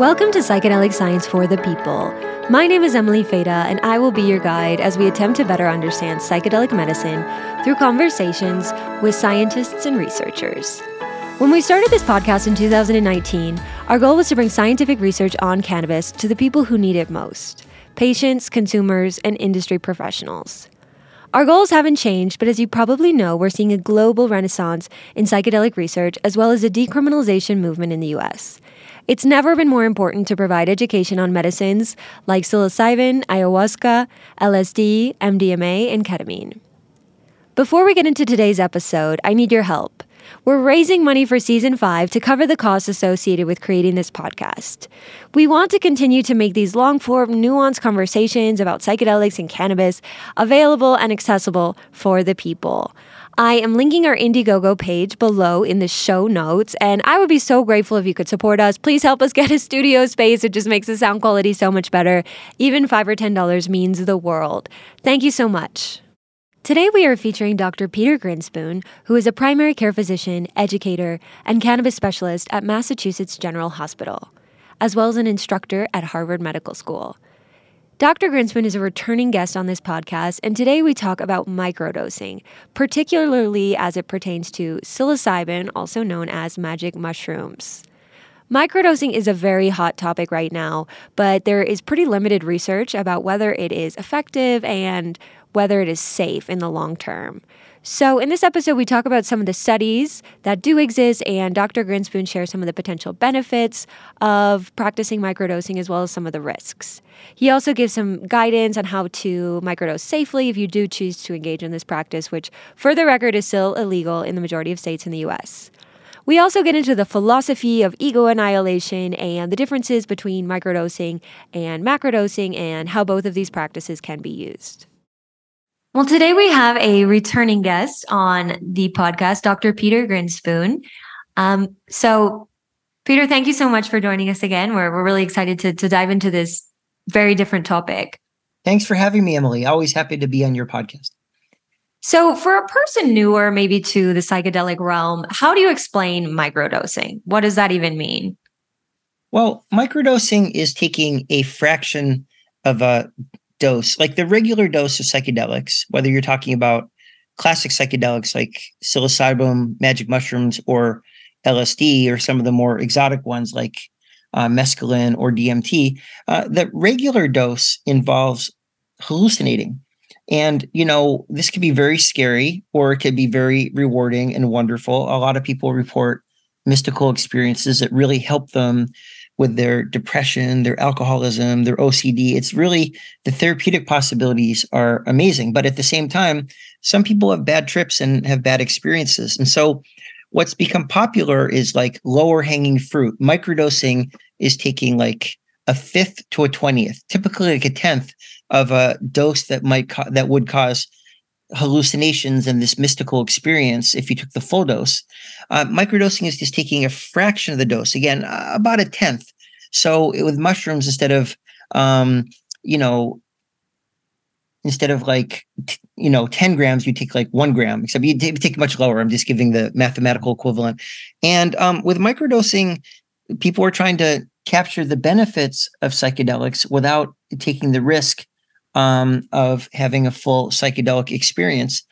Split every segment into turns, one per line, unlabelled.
Welcome to Psychedelic Science for the People. My name is Emily Feda, and I will be your guide as we attempt to better understand psychedelic medicine through conversations with scientists and researchers. When we started this podcast in 2019, our goal was to bring scientific research on cannabis to the people who need it most patients, consumers, and industry professionals. Our goals haven't changed, but as you probably know, we're seeing a global renaissance in psychedelic research as well as a decriminalization movement in the US. It's never been more important to provide education on medicines like psilocybin, ayahuasca, LSD, MDMA, and ketamine. Before we get into today's episode, I need your help. We're raising money for season five to cover the costs associated with creating this podcast. We want to continue to make these long form, nuanced conversations about psychedelics and cannabis available and accessible for the people. I am linking our Indiegogo page below in the show notes, and I would be so grateful if you could support us. Please help us get a studio space. It just makes the sound quality so much better. Even five or ten dollars means the world. Thank you so much. Today, we are featuring Dr. Peter Grinspoon, who is a primary care physician, educator, and cannabis specialist at Massachusetts General Hospital, as well as an instructor at Harvard Medical School. Dr. Grinspoon is a returning guest on this podcast, and today we talk about microdosing, particularly as it pertains to psilocybin, also known as magic mushrooms. Microdosing is a very hot topic right now, but there is pretty limited research about whether it is effective and whether it is safe in the long term. So, in this episode, we talk about some of the studies that do exist, and Dr. Grinspoon shares some of the potential benefits of practicing microdosing as well as some of the risks. He also gives some guidance on how to microdose safely if you do choose to engage in this practice, which, for the record, is still illegal in the majority of states in the US. We also get into the philosophy of ego annihilation and the differences between microdosing and macrodosing and how both of these practices can be used. Well, today we have a returning guest on the podcast, Dr. Peter Grinspoon. Um, so, Peter, thank you so much for joining us again. We're, we're really excited to, to dive into this very different topic.
Thanks for having me, Emily. Always happy to be on your podcast.
So, for a person newer, maybe to the psychedelic realm, how do you explain microdosing? What does that even mean?
Well, microdosing is taking a fraction of a dose, like the regular dose of psychedelics, whether you're talking about classic psychedelics like psilocybin, magic mushrooms, or LSD, or some of the more exotic ones like uh, mescaline or DMT, uh, the regular dose involves hallucinating. And, you know, this can be very scary or it could be very rewarding and wonderful. A lot of people report mystical experiences that really help them with their depression, their alcoholism, their OCD. It's really the therapeutic possibilities are amazing. But at the same time, some people have bad trips and have bad experiences. And so what's become popular is like lower hanging fruit. Microdosing is taking like a fifth to a 20th, typically like a tenth of a dose that might co- that would cause hallucinations and this mystical experience if you took the full dose. Uh, microdosing is just taking a fraction of the dose, again, uh, about a tenth. So it, with mushrooms, instead of, um, you know, instead of like, t- you know, 10 grams, you take like one gram, except you, t- take much lower. I'm just giving the mathematical equivalent. And um, with microdosing, people are trying to capture the benefits of psychedelics without taking the risk um, of having a full psychedelic experience.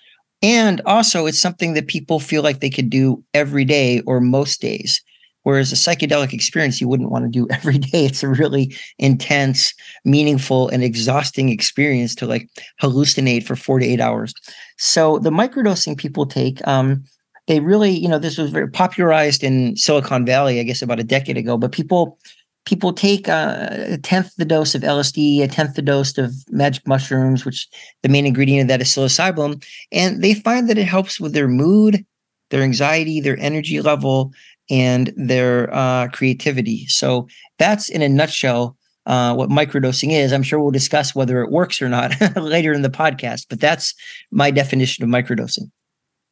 And also, it's something that people feel like they could do every day or most days. Whereas a psychedelic experience, you wouldn't want to do every day. It's a really intense, meaningful, and exhausting experience to like hallucinate for four to eight hours. So the microdosing people take, um, they really, you know, this was very popularized in Silicon Valley, I guess, about a decade ago. But people people take uh, a tenth the dose of LSD, a tenth the dose of magic mushrooms, which the main ingredient of that is psilocybin, and they find that it helps with their mood, their anxiety, their energy level, and their uh, creativity. So that's in a nutshell uh, what microdosing is. I'm sure we'll discuss whether it works or not later in the podcast, but that's my definition of microdosing.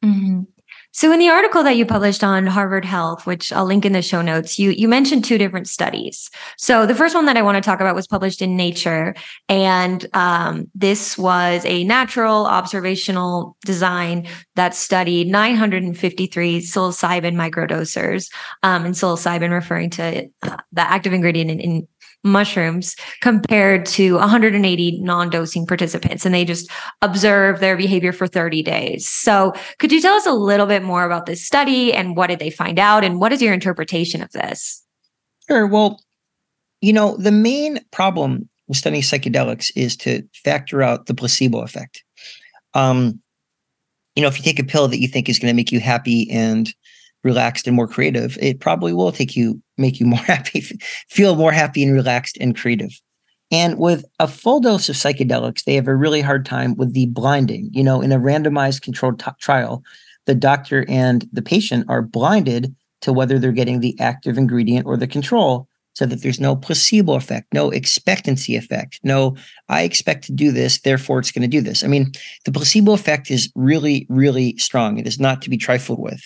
Mm-hmm. So in the article that you published on Harvard Health, which I'll link in the show notes, you you mentioned two different studies. So the first one that I want to talk about was published in Nature, and um, this was a natural observational design that studied 953 psilocybin microdosers, um, and psilocybin referring to uh, the active ingredient in, in mushrooms compared to 180 non-dosing participants and they just observe their behavior for 30 days. So, could you tell us a little bit more about this study and what did they find out and what is your interpretation of this?
Sure. Well, you know, the main problem with studying psychedelics is to factor out the placebo effect. Um, you know, if you take a pill that you think is going to make you happy and relaxed and more creative, it probably will take you, make you more happy, feel more happy and relaxed and creative. And with a full dose of psychedelics, they have a really hard time with the blinding. You know, in a randomized controlled t- trial, the doctor and the patient are blinded to whether they're getting the active ingredient or the control so that there's no placebo effect, no expectancy effect, no, I expect to do this, therefore it's going to do this. I mean, the placebo effect is really, really strong. It is not to be trifled with.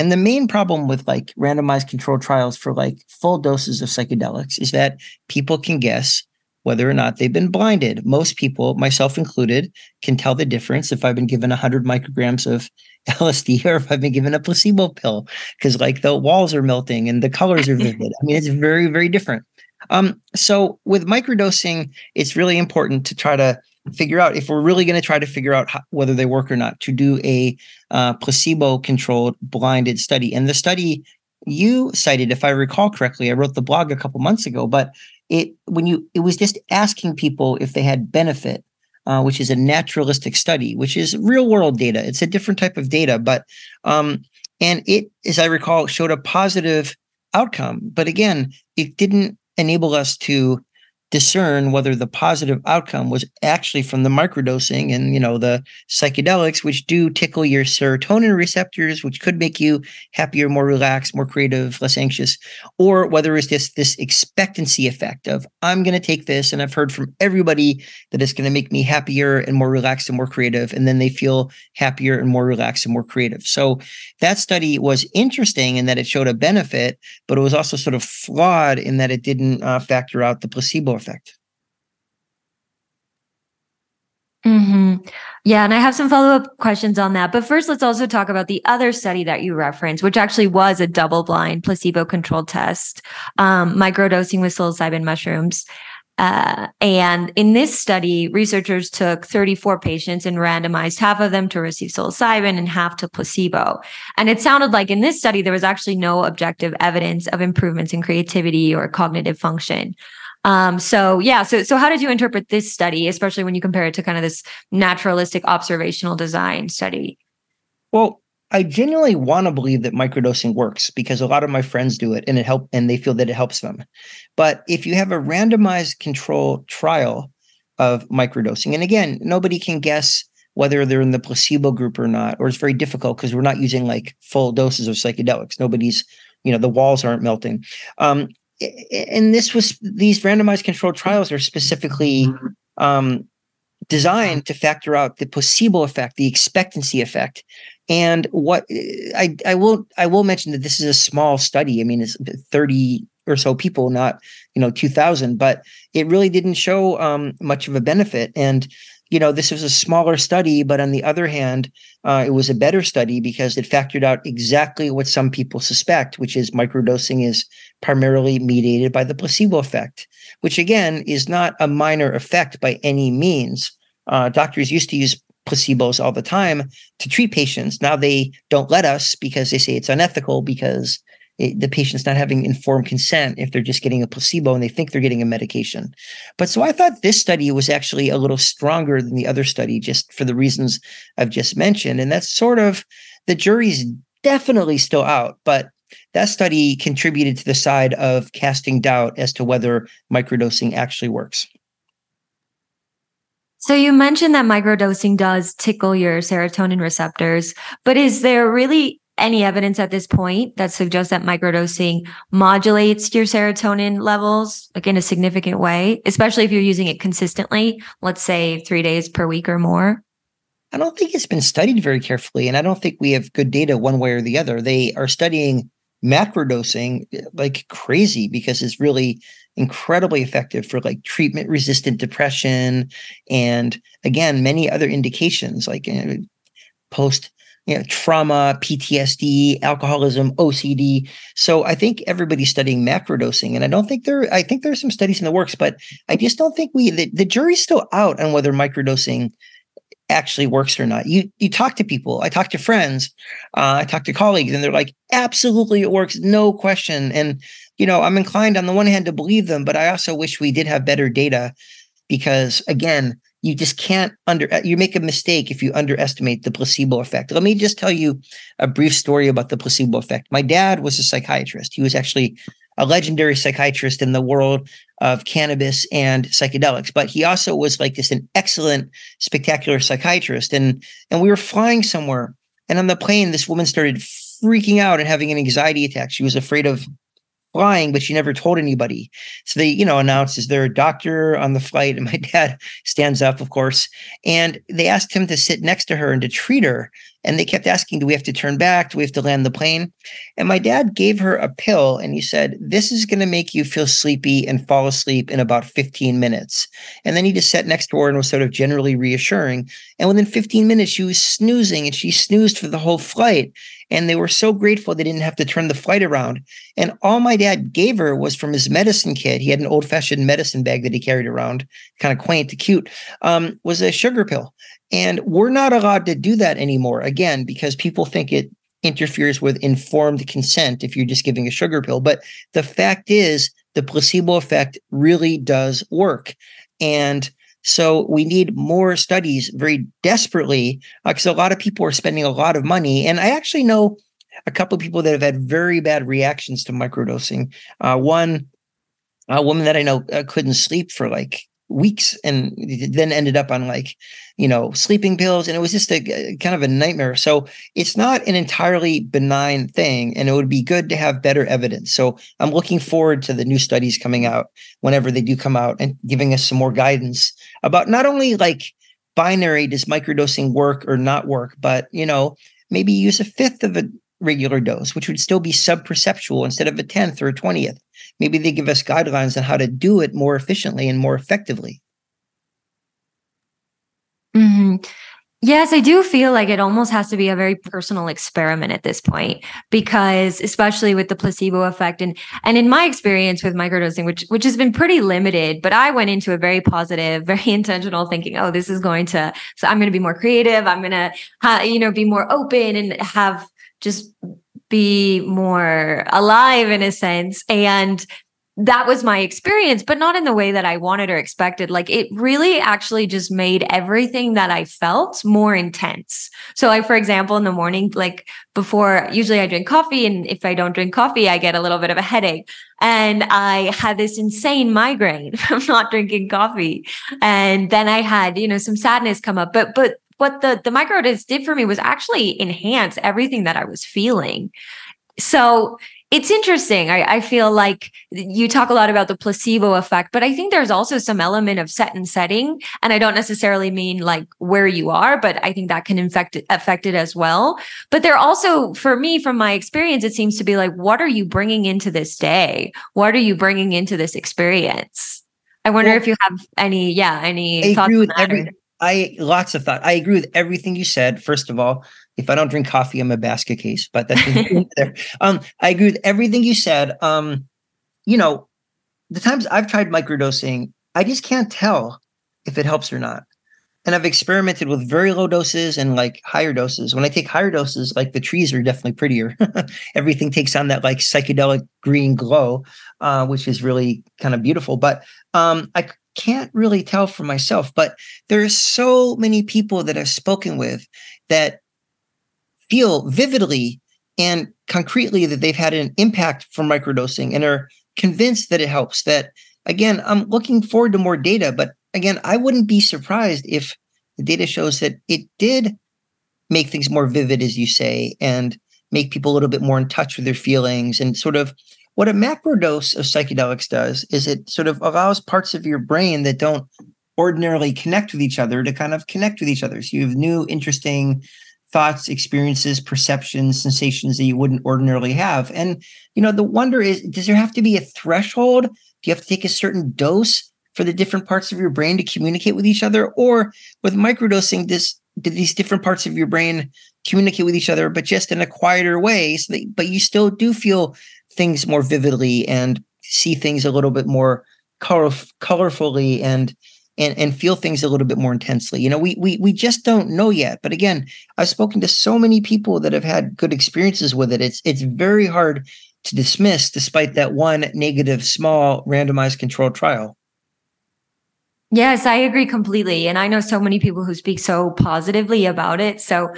And the main problem with like randomized controlled trials for like full doses of psychedelics is that people can guess whether or not they've been blinded. Most people, myself included, can tell the difference if I've been given 100 micrograms of LSD or if I've been given a placebo pill because like the walls are melting and the colors are vivid. I mean, it's very, very different. Um, so with microdosing, it's really important to try to figure out if we're really going to try to figure out how, whether they work or not to do a uh, placebo controlled blinded study. And the study you cited if i recall correctly i wrote the blog a couple months ago but it when you it was just asking people if they had benefit uh, which is a naturalistic study which is real world data. It's a different type of data but um and it as i recall showed a positive outcome. But again it didn't enable us to discern whether the positive outcome was actually from the microdosing and you know the psychedelics which do tickle your serotonin receptors which could make you happier more relaxed more creative less anxious or whether it's just this expectancy effect of i'm going to take this and i've heard from everybody that it's going to make me happier and more relaxed and more creative and then they feel happier and more relaxed and more creative. So that study was interesting in that it showed a benefit but it was also sort of flawed in that it didn't uh, factor out the placebo effect.
hmm Yeah, and I have some follow up questions on that. But first, let's also talk about the other study that you referenced, which actually was a double blind placebo controlled test, um, microdosing with psilocybin mushrooms. Uh, and in this study, researchers took 34 patients and randomized half of them to receive psilocybin and half to placebo. And it sounded like in this study, there was actually no objective evidence of improvements in creativity or cognitive function. Um, so yeah, so so how did you interpret this study, especially when you compare it to kind of this naturalistic observational design study?
Well, I genuinely want to believe that microdosing works because a lot of my friends do it and it help and they feel that it helps them. But if you have a randomized control trial of microdosing, and again, nobody can guess whether they're in the placebo group or not, or it's very difficult because we're not using like full doses of psychedelics. Nobody's, you know, the walls aren't melting. Um, and this was these randomized controlled trials are specifically um, designed to factor out the placebo effect, the expectancy effect, and what I I will I will mention that this is a small study. I mean, it's thirty or so people, not you know two thousand, but it really didn't show um, much of a benefit. And you know, this was a smaller study, but on the other hand, uh, it was a better study because it factored out exactly what some people suspect, which is microdosing is primarily mediated by the placebo effect, which again is not a minor effect by any means. Uh, doctors used to use placebos all the time to treat patients. Now they don't let us because they say it's unethical because the patient's not having informed consent if they're just getting a placebo and they think they're getting a medication. But so I thought this study was actually a little stronger than the other study just for the reasons I've just mentioned. And that's sort of the jury's definitely still out, but that study contributed to the side of casting doubt as to whether microdosing actually works.
So you mentioned that microdosing does tickle your serotonin receptors, but is there really any evidence at this point that suggests that microdosing modulates your serotonin levels like in a significant way, especially if you're using it consistently, let's say 3 days per week or more?
I don't think it's been studied very carefully, and I don't think we have good data one way or the other. They are studying macrodosing like crazy because it's really incredibly effective for like treatment resistant depression and again many other indications like you know, post you know, trauma, PTSD, alcoholism, OCD. So I think everybody's studying macrodosing, and I don't think there. I think there's some studies in the works, but I just don't think we. The, the jury's still out on whether microdosing actually works or not. You you talk to people. I talk to friends. Uh, I talk to colleagues, and they're like, absolutely, it works, no question. And you know, I'm inclined on the one hand to believe them, but I also wish we did have better data because again, you just can't under uh, you make a mistake if you underestimate the placebo effect. Let me just tell you a brief story about the placebo effect. My dad was a psychiatrist. He was actually a legendary psychiatrist in the world of cannabis and psychedelics but he also was like this an excellent spectacular psychiatrist and and we were flying somewhere and on the plane this woman started freaking out and having an anxiety attack she was afraid of flying, but she never told anybody. So they, you know, announced, is there a doctor on the flight? And my dad stands up, of course, and they asked him to sit next to her and to treat her. And they kept asking, Do we have to turn back? Do we have to land the plane? And my dad gave her a pill and he said, This is going to make you feel sleepy and fall asleep in about 15 minutes. And then he just sat next to her and was sort of generally reassuring. And within 15 minutes, she was snoozing and she snoozed for the whole flight. And they were so grateful they didn't have to turn the flight around. And all my dad gave her was from his medicine kit. He had an old fashioned medicine bag that he carried around, kind of quaint, cute, um, was a sugar pill. And we're not allowed to do that anymore, again, because people think it interferes with informed consent if you're just giving a sugar pill. But the fact is, the placebo effect really does work. And so we need more studies very desperately because uh, a lot of people are spending a lot of money. And I actually know a couple of people that have had very bad reactions to microdosing. Uh, one, a woman that I know uh, couldn't sleep for like weeks and then ended up on like you know sleeping pills and it was just a kind of a nightmare. So it's not an entirely benign thing and it would be good to have better evidence. So i'm looking forward to the new studies coming out whenever they do come out and giving us some more guidance about not only like binary does microdosing work or not work but you know maybe use a fifth of a regular dose which would still be subperceptual instead of a tenth or a twentieth maybe they give us guidelines on how to do it more efficiently and more effectively.
Mm-hmm. Yes, I do feel like it almost has to be a very personal experiment at this point because especially with the placebo effect and and in my experience with microdosing which which has been pretty limited but I went into a very positive, very intentional thinking, oh this is going to so I'm going to be more creative, I'm going to you know be more open and have just be more alive in a sense. And that was my experience, but not in the way that I wanted or expected. Like it really actually just made everything that I felt more intense. So, like, for example, in the morning, like before, usually I drink coffee. And if I don't drink coffee, I get a little bit of a headache. And I had this insane migraine from not drinking coffee. And then I had, you know, some sadness come up. But, but what the the microdose did for me was actually enhance everything that I was feeling. So it's interesting. I, I, feel like you talk a lot about the placebo effect, but I think there's also some element of set and setting. And I don't necessarily mean like where you are, but I think that can infect affect it as well. But there also, for me, from my experience, it seems to be like, what are you bringing into this day? What are you bringing into this experience? I wonder well, if you have any, yeah, any
I thoughts agree with every, I lots of thought. I agree with everything you said. First of all, if I don't drink coffee, I'm a basket case. But that's there. Um, I agree with everything you said. Um, you know, the times I've tried microdosing, I just can't tell if it helps or not. And I've experimented with very low doses and like higher doses. When I take higher doses, like the trees are definitely prettier. Everything takes on that like psychedelic green glow, uh, which is really kind of beautiful. But um, I can't really tell for myself, but there are so many people that I've spoken with that feel vividly and concretely that they've had an impact from microdosing and are convinced that it helps. That again, I'm looking forward to more data, but again, I wouldn't be surprised if the data shows that it did make things more vivid, as you say, and make people a little bit more in touch with their feelings and sort of what a macro dose of psychedelics does is it sort of allows parts of your brain that don't ordinarily connect with each other to kind of connect with each other. So you have new, interesting thoughts, experiences, perceptions, sensations that you wouldn't ordinarily have. And, you know, the wonder is does there have to be a threshold? Do you have to take a certain dose for the different parts of your brain to communicate with each other? Or with microdosing, this do these different parts of your brain communicate with each other, but just in a quieter way? So that, but you still do feel things more vividly and see things a little bit more color, colorfully and and and feel things a little bit more intensely. You know, we we we just don't know yet. But again, I've spoken to so many people that have had good experiences with it. It's it's very hard to dismiss despite that one negative small randomized controlled trial.
Yes, I agree completely. And I know so many people who speak so positively about it. So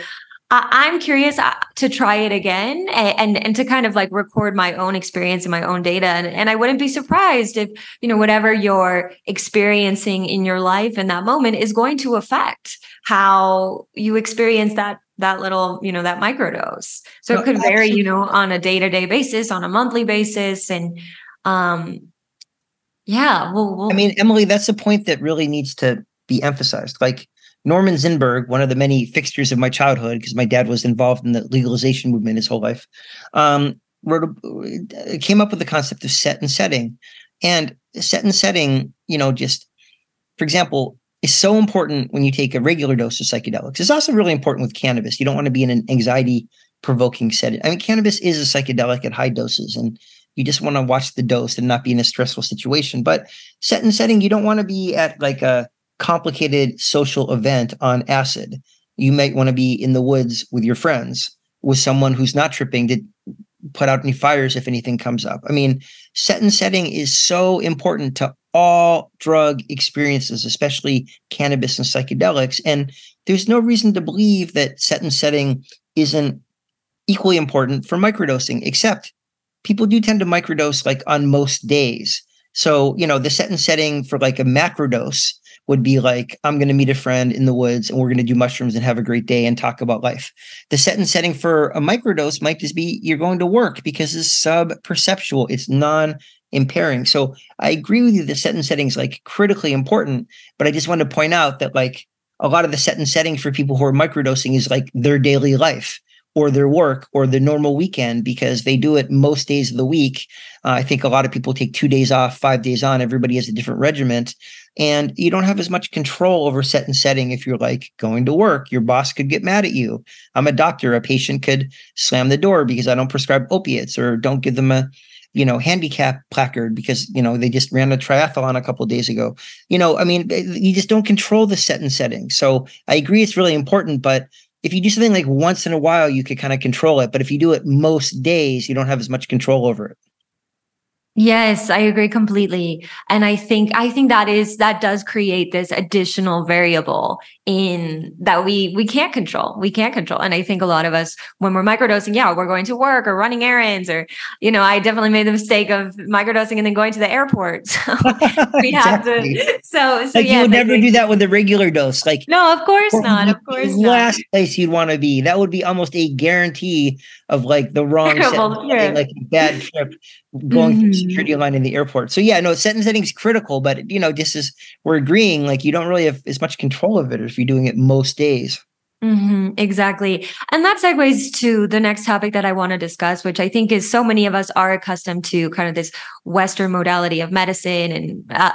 I, am curious uh, to try it again and, and, and to kind of like record my own experience and my own data. And, and I wouldn't be surprised if, you know, whatever you're experiencing in your life in that moment is going to affect how you experience that that little, you know, that microdose. So it could vary, you know, on a day-to-day basis, on a monthly basis. And um yeah, well, well
I mean, Emily, that's a point that really needs to be emphasized. Like Norman Zinberg, one of the many fixtures of my childhood, because my dad was involved in the legalization movement his whole life, um, wrote a, came up with the concept of set and setting. And set and setting, you know, just for example, is so important when you take a regular dose of psychedelics. It's also really important with cannabis. You don't want to be in an anxiety provoking setting. I mean, cannabis is a psychedelic at high doses, and you just want to watch the dose and not be in a stressful situation. But set and setting, you don't want to be at like a complicated social event on acid. You might want to be in the woods with your friends, with someone who's not tripping to put out any fires if anything comes up. I mean, set and setting is so important to all drug experiences, especially cannabis and psychedelics. And there's no reason to believe that set and setting isn't equally important for microdosing, except people do tend to microdose like on most days. So, you know, the set and setting for like a macro dose would be like, I'm going to meet a friend in the woods and we're going to do mushrooms and have a great day and talk about life. The set and setting for a microdose might just be you're going to work because it's sub perceptual, it's non impairing. So I agree with you. The set and setting is like critically important, but I just want to point out that like a lot of the set and setting for people who are microdosing is like their daily life or their work or the normal weekend because they do it most days of the week. Uh, I think a lot of people take two days off, five days on. Everybody has a different regiment. And you don't have as much control over set and setting if you're like going to work. Your boss could get mad at you. I'm a doctor. A patient could slam the door because I don't prescribe opiates or don't give them a you know handicap placard because you know they just ran a triathlon a couple days ago you know i mean eh, you just don't control the set and setting so i agree it's really important but if you do something like once in a while, you could kind of control it. But if you do it most days, you don't have as much control over it.
Yes, I agree completely. And I think I think that is that does create this additional variable in that we we can't control. We can't control. And I think a lot of us when we're microdosing, yeah, we're going to work or running errands or you know, I definitely made the mistake of microdosing and then going to the airport. So we have to so so
like
yeah.
You would never do that with a regular dose. Like
No, of course not. Of course
last
not.
place you'd want to be. That would be almost a guarantee of like the wrong set, like a bad trip going mm-hmm. through security line in the airport. So yeah, no, set and setting is critical, but you know, this is we're agreeing, like you don't really have as much control of it if you're doing it most days.
Mm-hmm, exactly. And that segues to the next topic that I want to discuss, which I think is so many of us are accustomed to kind of this Western modality of medicine and uh,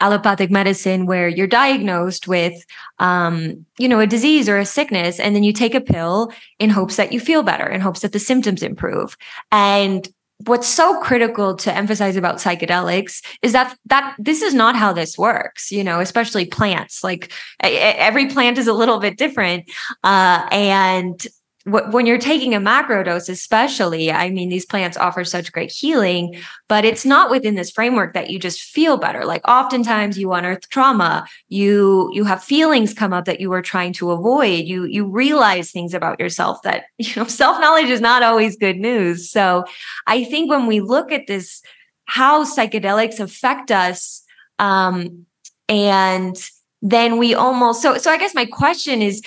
allopathic medicine where you're diagnosed with um, you know a disease or a sickness and then you take a pill in hopes that you feel better in hopes that the symptoms improve and what's so critical to emphasize about psychedelics is that that this is not how this works you know especially plants. Like every plant is a little bit different uh, and when you're taking a macro dose, especially, I mean, these plants offer such great healing, but it's not within this framework that you just feel better. Like oftentimes you unearth trauma, you you have feelings come up that you were trying to avoid. You you realize things about yourself that you know self-knowledge is not always good news. So I think when we look at this, how psychedelics affect us, um, and then we almost so so I guess my question is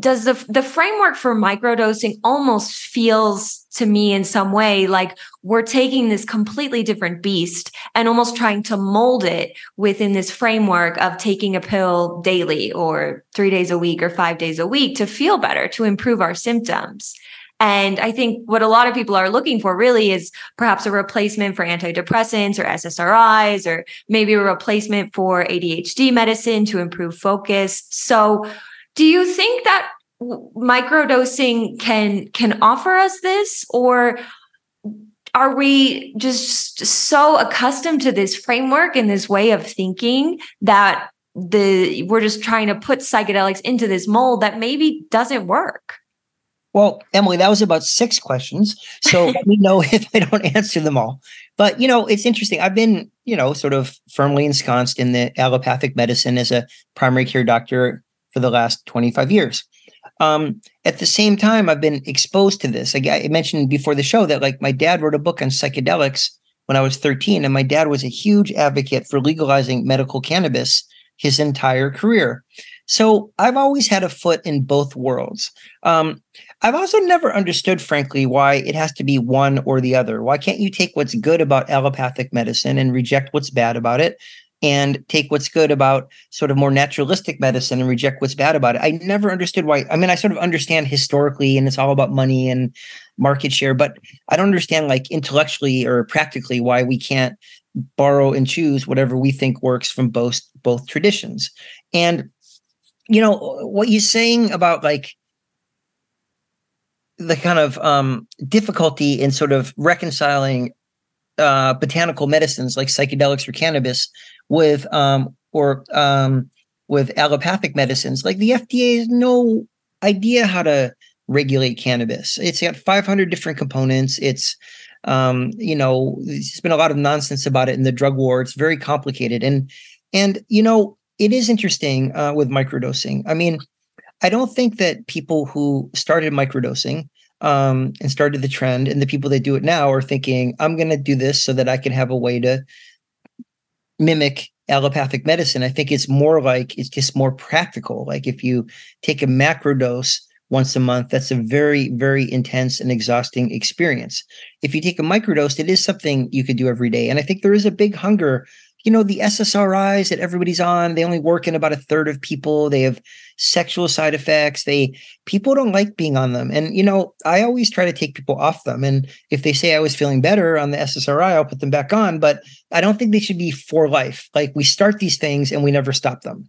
does the the framework for microdosing almost feels to me in some way like we're taking this completely different beast and almost trying to mold it within this framework of taking a pill daily or 3 days a week or 5 days a week to feel better to improve our symptoms and I think what a lot of people are looking for really is perhaps a replacement for antidepressants or SSRIs, or maybe a replacement for ADHD medicine to improve focus. So do you think that microdosing can can offer us this? Or are we just so accustomed to this framework and this way of thinking that the we're just trying to put psychedelics into this mold that maybe doesn't work?
Well emily that was about six questions so let me know if i don't answer them all. But you know it's interesting. I've been you know sort of firmly ensconced in the allopathic medicine as a primary care doctor for the last 25 years. Um, at the same time, I've been exposed to this. I, mentioned before the show that like my dad wrote a book on psychedelics when I was 13, and my dad was a huge advocate for legalizing medical cannabis his entire career. So I've always had a foot in both worlds. Um, I've also never understood, frankly, why it has to be one or the other. Why can't you take what's good about allopathic medicine and reject what's bad about it? And take what's good about sort of more naturalistic medicine and reject what's bad about it. I never understood why. I mean, I sort of understand historically and it's all about money and market share, but I don't understand like intellectually or practically why we can't borrow and choose whatever we think works from both both traditions. And you know, what you're saying about like the kind of um difficulty in sort of reconciling uh, botanical medicines like psychedelics or cannabis with um, or um, with allopathic medicines. Like the FDA has no idea how to regulate cannabis. It's got 500 different components. It's um, you know, there's been a lot of nonsense about it in the drug war. It's very complicated, and and you know, it is interesting uh, with microdosing. I mean, I don't think that people who started microdosing um, and started the trend and the people that do it now are thinking, I'm going to do this so that I can have a way to mimic allopathic medicine. I think it's more like it's just more practical. Like if you take a macro dose once a month, that's a very, very intense and exhausting experience. If you take a microdose, it is something you could do every day. And I think there is a big hunger. You know, the SSRIs that everybody's on, they only work in about a third of people. They have sexual side effects. They people don't like being on them. And you know, I always try to take people off them. And if they say I was feeling better on the SSRI, I'll put them back on. But I don't think they should be for life. Like we start these things and we never stop them.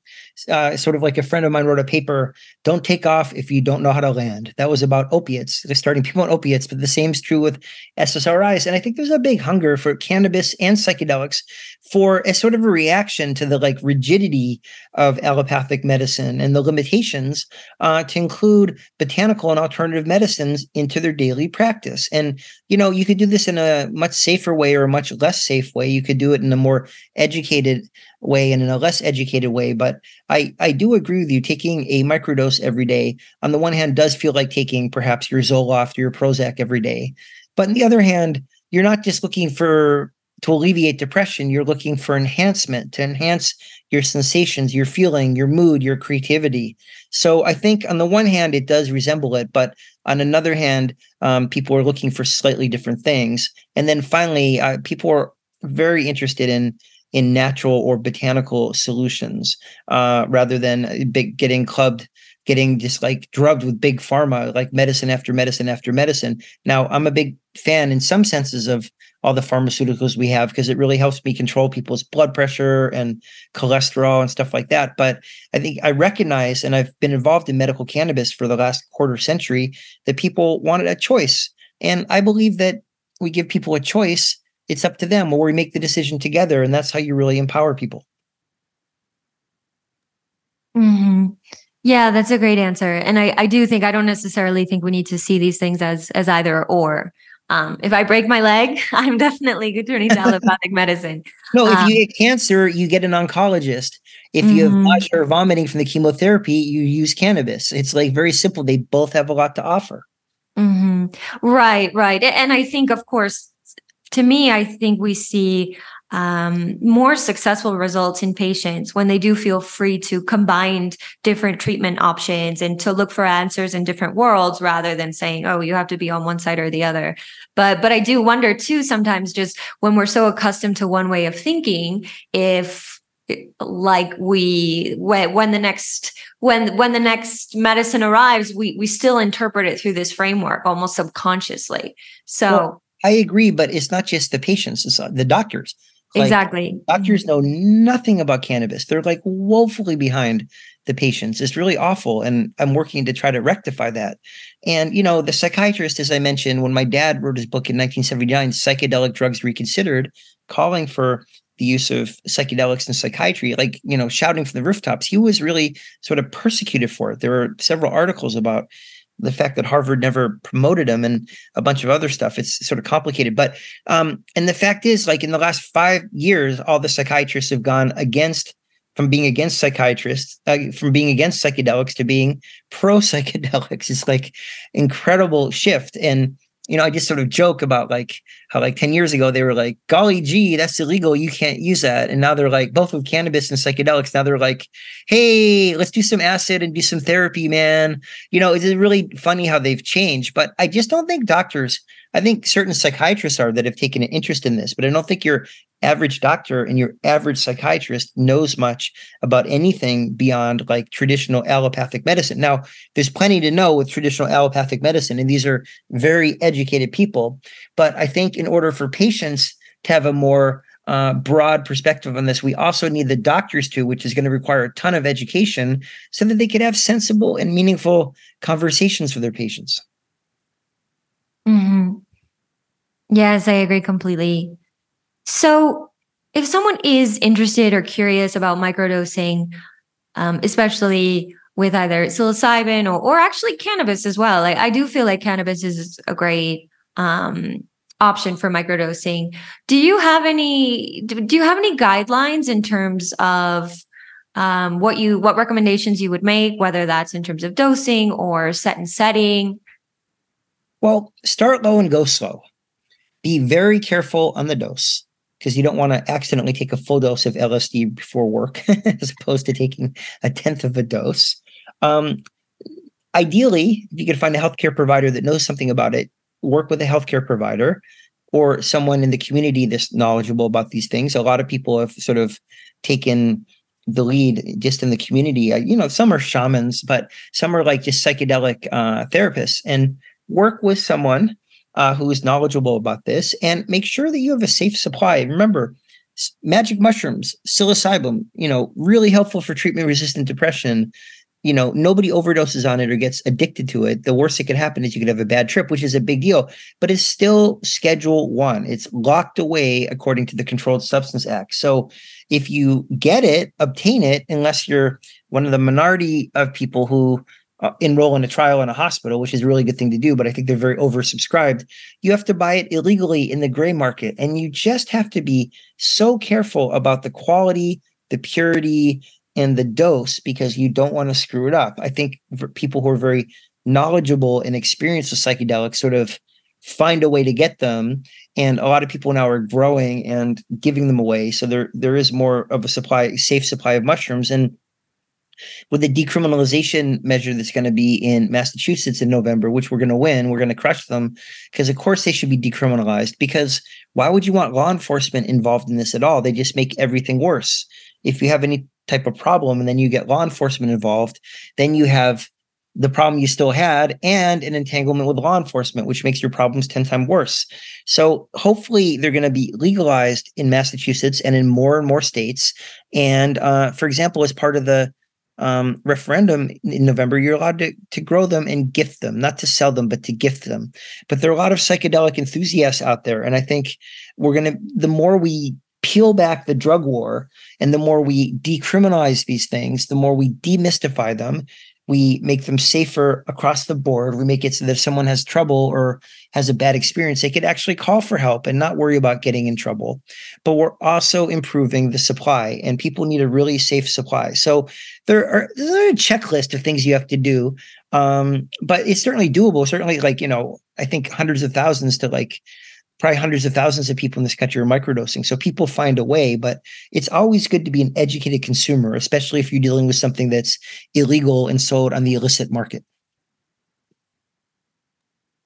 Uh, sort of like a friend of mine wrote a paper, "Don't take off if you don't know how to land." That was about opiates. They're starting people on opiates, but the same is true with SSRIs. And I think there's a big hunger for cannabis and psychedelics for a sort of a reaction to the like rigidity of allopathic medicine and the limitations uh, to include botanical and alternative medicines into their daily practice. And you know, you could do this in a much safer way or a much less safe way. You could do it in a more educated way and in a less educated way. But I, I do agree with you. Taking a microdose every day, on the one hand, does feel like taking perhaps your Zoloft or your Prozac every day. But on the other hand, you're not just looking for to alleviate depression, you're looking for enhancement to enhance your sensations, your feeling, your mood, your creativity. So I think on the one hand, it does resemble it, but on another hand, um, people are looking for slightly different things. And then finally, uh, people are very interested in in natural or botanical solutions uh, rather than uh, big, getting clubbed getting just like drugged with big pharma like medicine after medicine after medicine now i'm a big fan in some senses of all the pharmaceuticals we have because it really helps me control people's blood pressure and cholesterol and stuff like that. But i think i recognize and i've been involved in medical cannabis for the last quarter century that people wanted a choice. And i believe that we give people a choice. It's up to them or we make the decision together and that's how you really empower people.
Mm-hmm. yeah that's a great answer. And I, I do think i don't necessarily think we need to see these things as as either or um, if I break my leg, I'm definitely turning to allopathic medicine.
No, if um, you get cancer, you get an oncologist. If you mm-hmm. have nausea or vomiting from the chemotherapy, you use cannabis. It's like very simple. They both have a lot to offer.
Mm-hmm. Right, right. And I think, of course, to me, I think we see um, more successful results in patients when they do feel free to combine different treatment options and to look for answers in different worlds rather than saying, oh, you have to be on one side or the other. But but I do wonder too sometimes just when we're so accustomed to one way of thinking, if like we when when the next when when the next medicine arrives we we still interpret it through this framework almost subconsciously so well,
i agree but it's not just the patients it's uh, the doctors
like, exactly
doctors know nothing about cannabis they're like woefully behind the patients it's really awful and i'm working to try to rectify that and you know the psychiatrist as i mentioned when my dad wrote his book in 1979 psychedelic drugs reconsidered calling for the use of psychedelics in psychiatry, like, you know, shouting from the rooftops. He was really sort of persecuted for it. There were several articles about the fact that Harvard never promoted him and a bunch of other stuff. It's sort of complicated. But, um, and the fact is, like, in the last five years, all the psychiatrists have gone against from being against psychiatrists, uh, from being against psychedelics to being pro psychedelics. It's like incredible shift. And you know, I just sort of joke about like how like 10 years ago they were like, golly gee, that's illegal. You can't use that. And now they're like, both with cannabis and psychedelics, now they're like, hey, let's do some acid and do some therapy, man. You know, it's really funny how they've changed. But I just don't think doctors I think certain psychiatrists are that have taken an interest in this, but I don't think your average doctor and your average psychiatrist knows much about anything beyond like traditional allopathic medicine. Now, there's plenty to know with traditional allopathic medicine, and these are very educated people. But I think in order for patients to have a more uh, broad perspective on this, we also need the doctors to, which is going to require a ton of education so that they could have sensible and meaningful conversations with their patients.
Mm-hmm. Yes, I agree completely. So, if someone is interested or curious about microdosing, um, especially with either psilocybin or, or actually cannabis as well, like I do feel like cannabis is a great um, option for microdosing. Do you have any? Do you have any guidelines in terms of um, what you what recommendations you would make, whether that's in terms of dosing or set and setting?
Well, start low and go slow be very careful on the dose because you don't want to accidentally take a full dose of LSD before work as opposed to taking a tenth of a dose. Um, ideally, if you could find a healthcare provider that knows something about it, work with a healthcare provider or someone in the community that's knowledgeable about these things. A lot of people have sort of taken the lead just in the community. Uh, you know, some are shamans, but some are like just psychedelic uh, therapists and work with someone uh, who is knowledgeable about this and make sure that you have a safe supply. Remember, magic mushrooms, psilocybin, you know, really helpful for treatment resistant depression. You know, nobody overdoses on it or gets addicted to it. The worst that could happen is you could have a bad trip, which is a big deal, but it's still schedule one. It's locked away according to the Controlled Substance Act. So if you get it, obtain it, unless you're one of the minority of people who uh, enroll in a trial in a hospital, which is a really good thing to do, but I think they're very oversubscribed. You have to buy it illegally in the gray market. And you just have to be so careful about the quality, the purity, and the dose because you don't want to screw it up. I think for people who are very knowledgeable and experienced with psychedelics sort of find a way to get them. And a lot of people now are growing and giving them away. So there there is more of a supply, safe supply of mushrooms. And with the decriminalization measure that's going to be in Massachusetts in November, which we're going to win, we're going to crush them because, of course, they should be decriminalized. Because why would you want law enforcement involved in this at all? They just make everything worse. If you have any type of problem and then you get law enforcement involved, then you have the problem you still had and an entanglement with law enforcement, which makes your problems 10 times worse. So hopefully they're going to be legalized in Massachusetts and in more and more states. And uh, for example, as part of the um, referendum in November, you're allowed to, to grow them and gift them, not to sell them, but to gift them. But there are a lot of psychedelic enthusiasts out there. And I think we're going to, the more we peel back the drug war and the more we decriminalize these things, the more we demystify them we make them safer across the board. We make it so that if someone has trouble or has a bad experience, they could actually call for help and not worry about getting in trouble. But we're also improving the supply, and people need a really safe supply. So there are there's a checklist of things you have to do, um, but it's certainly doable. Certainly, like you know, I think hundreds of thousands to like probably hundreds of thousands of people in this country are microdosing. So people find a way, but it's always good to be an educated consumer, especially if you're dealing with something that's illegal and sold on the illicit market.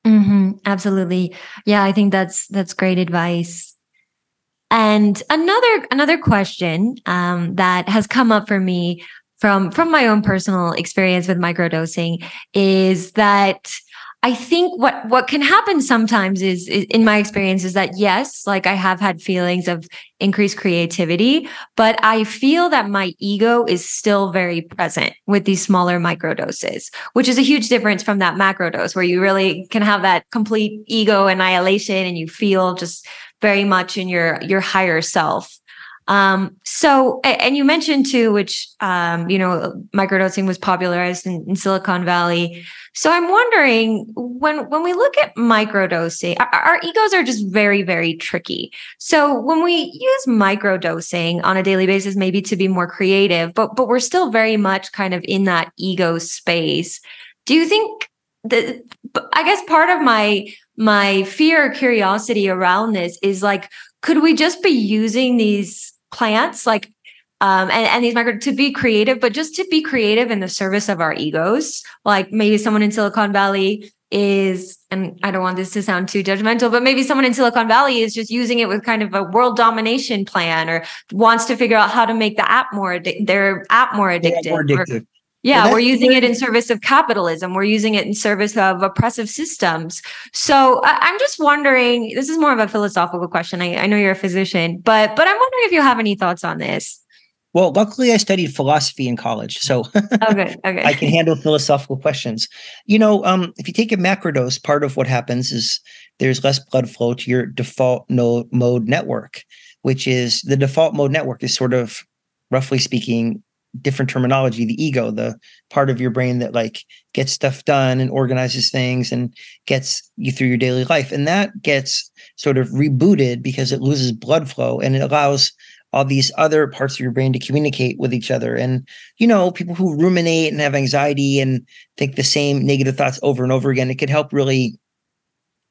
Mm-hmm, absolutely. Yeah, I think that's that's great advice. And another another question um, that has come up for me from from my own personal experience with microdosing is that I think what what can happen sometimes is, is, in my experience is that yes, like I have had feelings of increased creativity, but I feel that my ego is still very present with these smaller microdoses, which is a huge difference from that macro dose where you really can have that complete ego annihilation and you feel just very much in your your higher self. Um, so, and you mentioned too, which um, you know, microdosing was popularized in, in, Silicon Valley. So, I'm wondering when when we look at microdosing, our, our egos are just very, very tricky. So, when we use microdosing on a daily basis, maybe to be more creative, but but we're still very much kind of in that ego space. Do you think that? I guess part of my my fear or curiosity around this is like could we just be using these plants like um, and, and these micro to be creative, but just to be creative in the service of our egos. Like maybe someone in Silicon Valley is, and I don't want this to sound too judgmental, but maybe someone in Silicon Valley is just using it with kind of a world domination plan or wants to figure out how to make the app more, addi- their app more addictive. Yeah, more addictive. Or, yeah, well, we're using it in service of capitalism. We're using it in service of oppressive systems. So I'm just wondering. This is more of a philosophical question. I, I know you're a physician, but but I'm wondering if you have any thoughts on this.
Well, luckily I studied philosophy in college, so okay, okay. I can handle philosophical questions. You know, um, if you take a macrodose, part of what happens is there's less blood flow to your default no- mode network, which is the default mode network is sort of, roughly speaking, different terminology the ego the part of your brain that like gets stuff done and organizes things and gets you through your daily life and that gets sort of rebooted because it loses blood flow and it allows all these other parts of your brain to communicate with each other and you know people who ruminate and have anxiety and think the same negative thoughts over and over again it could help really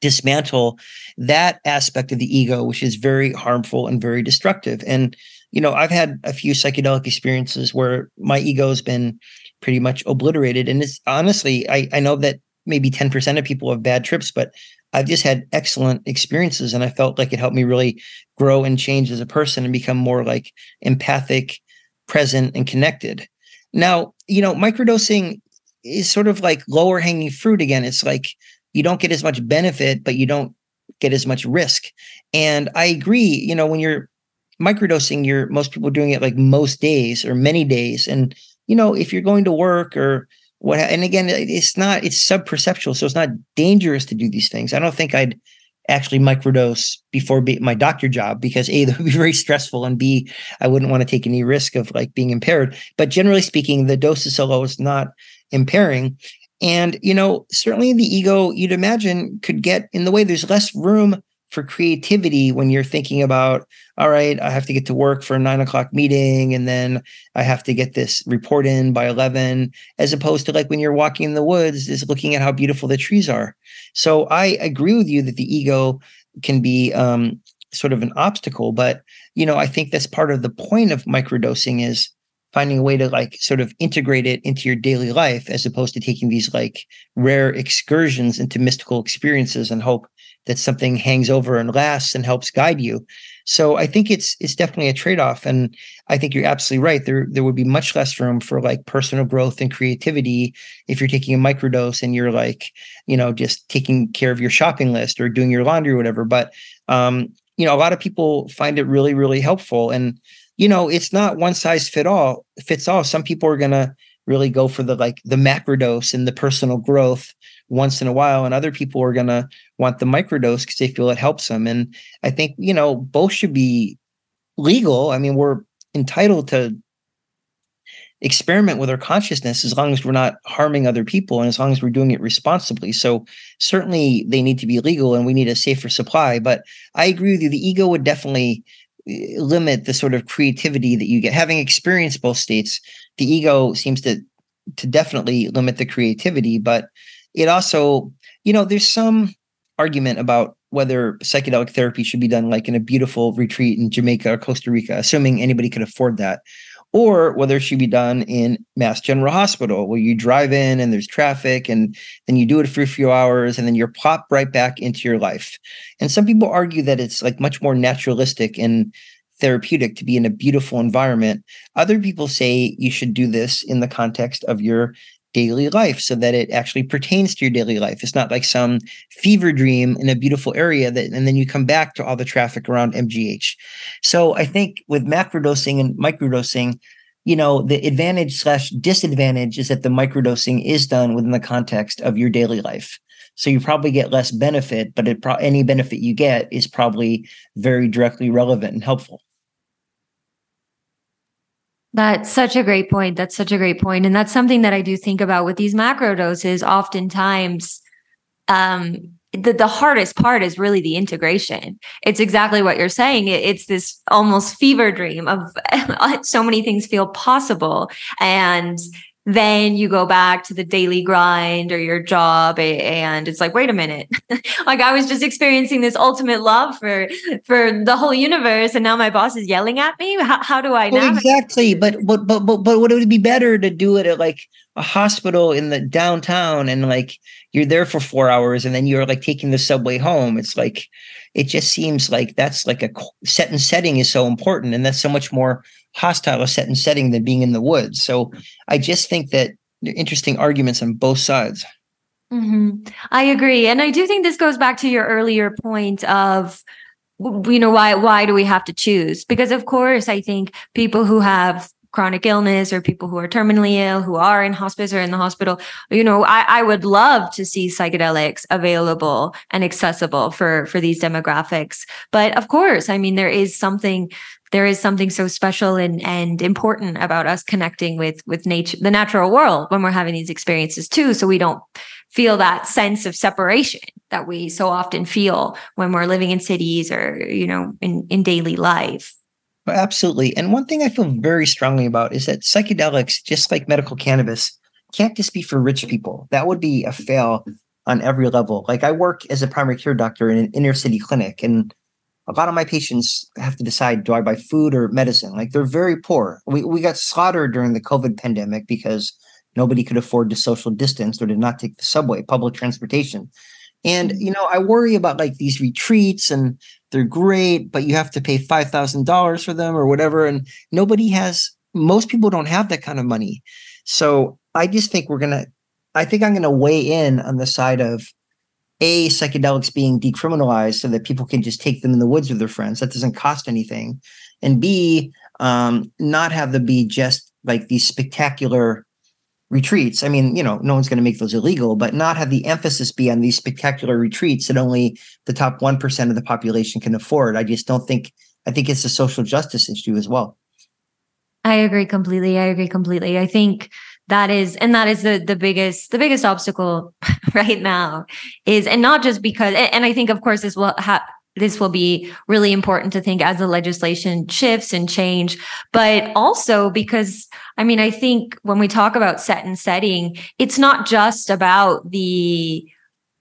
dismantle that aspect of the ego which is very harmful and very destructive and you know, I've had a few psychedelic experiences where my ego has been pretty much obliterated. And it's honestly, I, I know that maybe 10% of people have bad trips, but I've just had excellent experiences. And I felt like it helped me really grow and change as a person and become more like empathic, present, and connected. Now, you know, microdosing is sort of like lower hanging fruit again. It's like you don't get as much benefit, but you don't get as much risk. And I agree, you know, when you're microdosing, you're most people doing it like most days or many days. And, you know, if you're going to work or what, and again, it's not, it's subperceptual. So it's not dangerous to do these things. I don't think I'd actually microdose before be, my doctor job because A, that would be very stressful and B, I wouldn't want to take any risk of like being impaired. But generally speaking, the dose is so low, it's not impairing. And, you know, certainly the ego, you'd imagine, could get in the way. There's less room for creativity when you're thinking about all right i have to get to work for a nine o'clock meeting and then i have to get this report in by 11 as opposed to like when you're walking in the woods is looking at how beautiful the trees are. So i agree with you that the ego can be um, sort of an obstacle but you know i think that's part of the point of microdosing is finding a way to like sort of integrate it into your daily life as opposed to taking these like rare excursions into mystical experiences and hope that something hangs over and lasts and helps guide you. So I think it's it's definitely a trade-off. And I think you're absolutely right. There there would be much less room for like personal growth and creativity if you're taking a microdose and you're like, you know, just taking care of your shopping list or doing your laundry or whatever. But um, you know, a lot of people find it really, really helpful. And, you know, it's not one size fit all fits all. Some people are gonna really go for the like the macrodose and the personal growth once in a while and other people are going to want the microdose because they feel it helps them. And i think you know both should be legal. I mean we're entitled to experiment with our consciousness as long as we're not harming other people and as long as we're doing it responsibly. So certainly they need to be legal and we need a safer supply. But i agree with you the ego would definitely eh, limit the sort of creativity that you get. Having experienced both states the ego seems to to definitely limit the creativity. But it also, you know, there's some argument about whether psychedelic therapy should be done like in a beautiful retreat in Jamaica or Costa Rica, assuming anybody could afford that, or whether it should be done in Mass General Hospital, where you drive in and there's traffic and then you do it for a few hours and then you're popped right back into your life. And some people argue that it's like much more naturalistic and therapeutic to be in a beautiful environment. Other people say you should do this in the context of your daily life so that it actually pertains to your daily life. It's not like some fever dream in a beautiful area that and then you come back to all the traffic around MGH. So I think with macrodosing and microdosing, you know, the advantage slash disadvantage is that the microdosing is done within the context of your daily life. So you probably get less benefit, but pro- any benefit you get is probably very directly relevant and helpful.
That's such a great point. That's such a great point. And that's something that I do think about with these macro doses. Oftentimes, um, the, the hardest part is really the integration. It's exactly what you're saying. It, it's this almost fever dream of so many things feel possible. And then you go back to the daily grind or your job and it's like wait a minute. Like i was just experiencing this ultimate love for for the whole universe and now my boss is yelling at me? How, how do i
well, exactly but, but but but but would it be better to do it at like a hospital in the downtown and like you're there for four hours and then you're like taking the subway home? It's like it just seems like that's like a set and setting is so important and that's so much more hostile a set and setting than being in the woods. So i just think that interesting arguments on both sides.
Mm-hmm. i agree. And i do think this goes back to your earlier point of you know why why do we have to choose? Because of course i think people who have chronic illness or people who are terminally ill who are in hospice or in the hospital you know I, I would love to see psychedelics available and accessible for for these demographics. But of course i mean there is something there is something so special and and important about us connecting with with nature the natural world when we're having these experiences too so we don't feel that sense of separation that we so often feel when we're living in cities or you know in in daily life
Absolutely. And one thing I feel very strongly about is that psychedelics, just like medical cannabis, can't just be for rich people. That would be a fail on every level. Like I work as a primary care doctor in an inner city clinic, and a lot of my patients have to decide do I buy food or medicine? Like they're very poor. We, we got slaughtered during the COVID pandemic because nobody could afford to social distance or did not take the subway, public transportation. And, mm-hmm. you know, I worry about like these retreats and they're great, but you have to pay $5,000 for them or whatever. And nobody has, most people don't have that kind of money. So I just think we're going to, I think I'm going to weigh in on the side of A, psychedelics being decriminalized so that people can just take them in the woods with their friends. That doesn't cost anything. And B, um, not have them be just like these spectacular retreats. I mean, you know, no one's going to make those illegal, but not have the emphasis be on these spectacular retreats that only the top 1% of the population can afford. I just don't think, I think it's a social justice issue as well.
I agree completely. I agree completely. I think that is and that is the the biggest the biggest obstacle right now is and not just because and I think of course this will have this will be really important to think as the legislation shifts and change but also because i mean i think when we talk about set and setting it's not just about the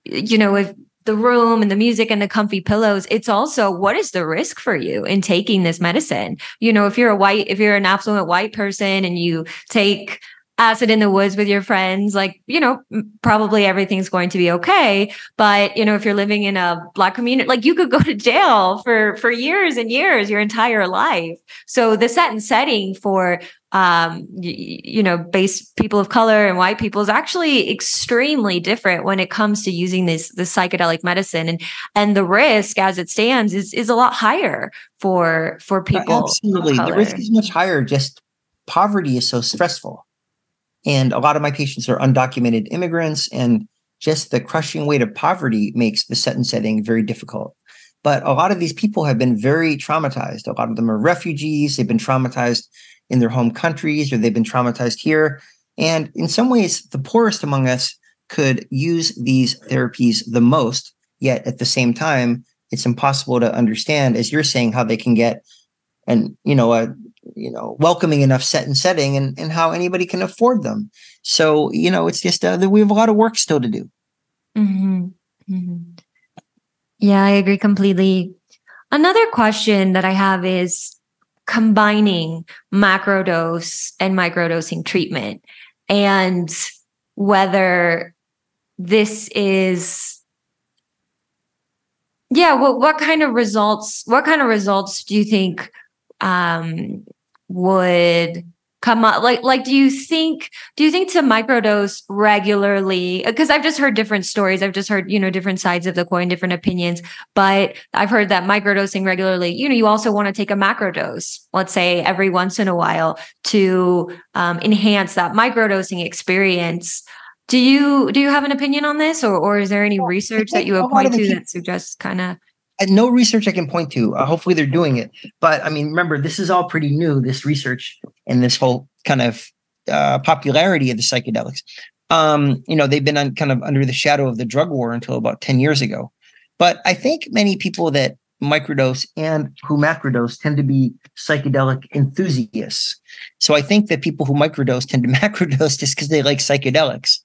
you know if the room and the music and the comfy pillows it's also what is the risk for you in taking this medicine? You know if you're a white if you're an affluent white person and you take acid in the woods with your friends, like, you know, probably everything's going to be okay. But, you know, if you're living in a black community, like you could go to jail for, for years and years, your entire life. So the set and setting for, um, you, you know, base people of color and white people is actually extremely different when it comes to using this, this psychedelic medicine. And, and the risk as it stands is, is a lot higher for, for people.
Absolutely. The risk is much higher. Just poverty is so stressful and a lot of my patients are undocumented immigrants, and just the crushing weight of poverty makes the set and setting very difficult. But a lot of these people have been very traumatized. A lot of them are refugees. They've been traumatized in their home countries or they've been traumatized here. And in some ways, the poorest among us could use these therapies the most. Yet at the same time, it's impossible to understand, as you're saying, how they can get and you know a you know welcoming enough set and setting and, and how anybody can afford them so you know it's just uh, that we have a lot of work still to do
mm-hmm. Mm-hmm. Yeah, I agree completely. Another question that I have is combining macrodose and microdosing treatment and whether this is yeah what what kind of results what kind of results do you think um would come up like like do you think do you think to microdose regularly because i've just heard different stories i've just heard you know different sides of the coin different opinions but i've heard that microdosing regularly you know you also want to take a macrodose let's say every once in a while to um, enhance that microdosing experience. Do you do you have an opinion on this or or is there any research that you would point to that suggests kind of
no research I can point to. Uh, hopefully, they're doing it. But I mean, remember, this is all pretty new. This research and this whole kind of uh, popularity of the psychedelics. Um, you know, they've been on, kind of under the shadow of the drug war until about ten years ago. But I think many people that microdose and who macrodose tend to be psychedelic enthusiasts. So I think that people who microdose tend to macrodose just because they like psychedelics.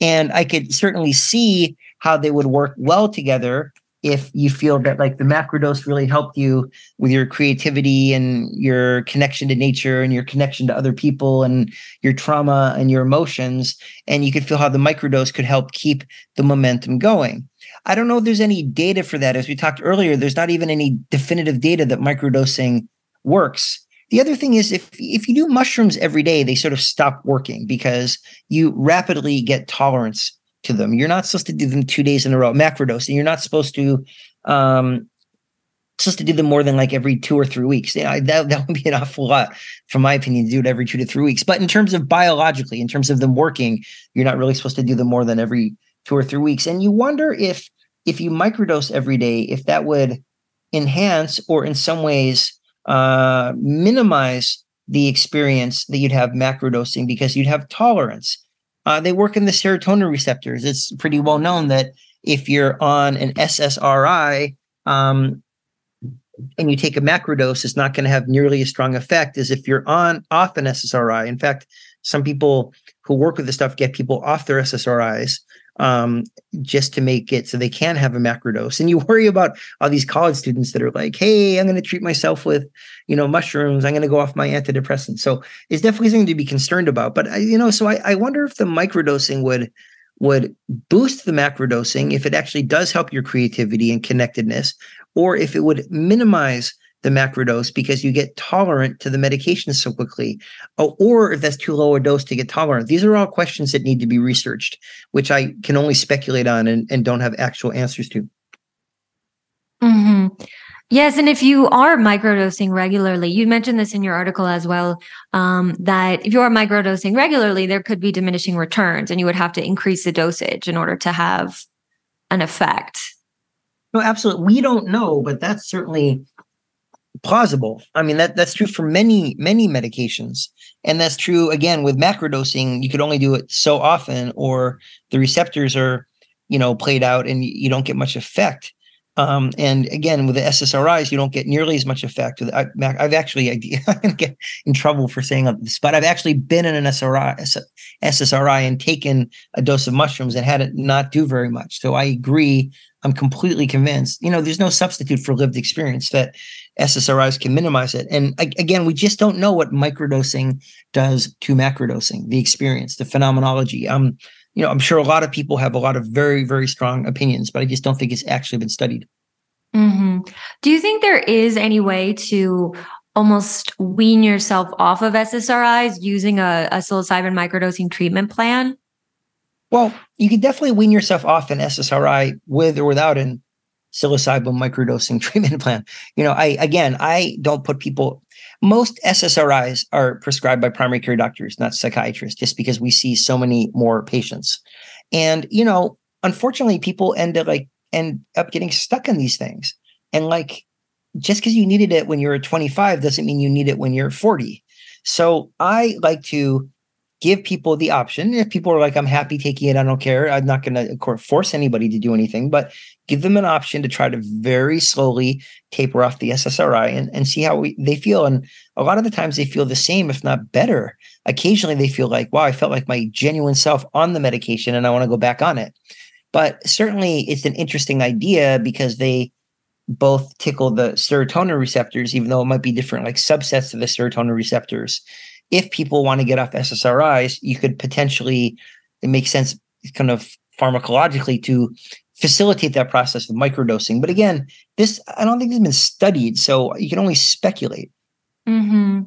And I could certainly see how they would work well together if you feel that like the macrodose really helped you with your creativity and your connection to nature and your connection to other people and your trauma and your emotions and you could feel how the microdose could help keep the momentum going. I don't know if there's any data for that. As we talked earlier there's not even any definitive data that microdosing works. The other thing is if if you do mushrooms every day they sort of stop working because you rapidly get tolerance to them. You're not supposed to do them two days in a row, macrodose, and you're not supposed to um supposed to do them more than like every two or three weeks. Yeah, that, that would be an awful lot, from my opinion, to do it every two to three weeks. But in terms of biologically, in terms of them working, you're not really supposed to do them more than every two or three weeks. And you wonder if if you microdose every day, if that would enhance or in some ways uh, minimize the experience that you'd have macrodosing because you'd have tolerance uh, they work in the serotonin receptors. It's pretty well known that if you're on an SSRI um, and you take a macrodose, it's not going to have nearly as strong effect as if you're on off an SSRI. In fact, some people who work with this stuff get people off their SSRIs um, just to make it so they can have a macrodose. And you worry about all these college students that are like, hey, I'm going to treat myself with, you know, mushrooms. I'm going to go off my antidepressant. So it's definitely something to be concerned about. But, I, you know, so I, I wonder if the microdosing would would boost the macrodosing if it actually does help your creativity and connectedness, or if it would minimize the macrodose because you get tolerant to the medication so quickly, or, or if that's too low a dose to get tolerant. These are all questions that need to be researched, which I can only speculate on and, and don't have actual answers to.
Mm-hmm. Yes, and if you are microdosing regularly, you mentioned this in your article as well, um, that if you are microdosing regularly, there could be diminishing returns, and you would have to increase the dosage in order to have an effect.
No, absolutely. We don't know, but that's certainly plausible. I mean, that that's true for many, many medications. And that's true again with macrodosing. You could only do it so often, or the receptors are, you know, played out and you don't get much effect. Um, and again, with the SSRIs, you don't get nearly as much effect. I, have actually, going to get in trouble for saying this, but I've actually been in an SRI, SSRI and taken a dose of mushrooms and had it not do very much. So I agree. I'm completely convinced. You know, there's no substitute for lived experience that SSRIs can minimize it. And again, we just don't know what microdosing does to macrodosing, the experience, the phenomenology. Um, you know, I'm sure a lot of people have a lot of very, very strong opinions, but I just don't think it's actually been studied.
Mm-hmm. Do you think there is any way to almost wean yourself off of SSRIs using a, a psilocybin microdosing treatment plan?
Well, you can definitely wean yourself off an SSRI with or without an psilocybin microdosing treatment plan. You know, I again, I don't put people most SSRIs are prescribed by primary care doctors, not psychiatrists, just because we see so many more patients. And, you know, unfortunately, people end up like end up getting stuck in these things. And like just because you needed it when you were 25 doesn't mean you need it when you're 40. So I like to give people the option. If people are like, I'm happy taking it, I don't care. I'm not going to, force anybody to do anything, but give them an option to try to very slowly taper off the SSRI and, and see how we, they feel. And a lot of the times they feel the same, if not better. Occasionally they feel like, wow, I felt like my genuine self on the medication and I want to go back on it. But certainly it's an interesting idea because they both tickle the serotonin receptors, even though it might be different, like subsets of the serotonin receptors. If people want to get off SSRIs, you could potentially, it makes sense kind of pharmacologically to facilitate that process with microdosing. But again, this, I don't think has been studied. So you can only speculate.
Mm-hmm.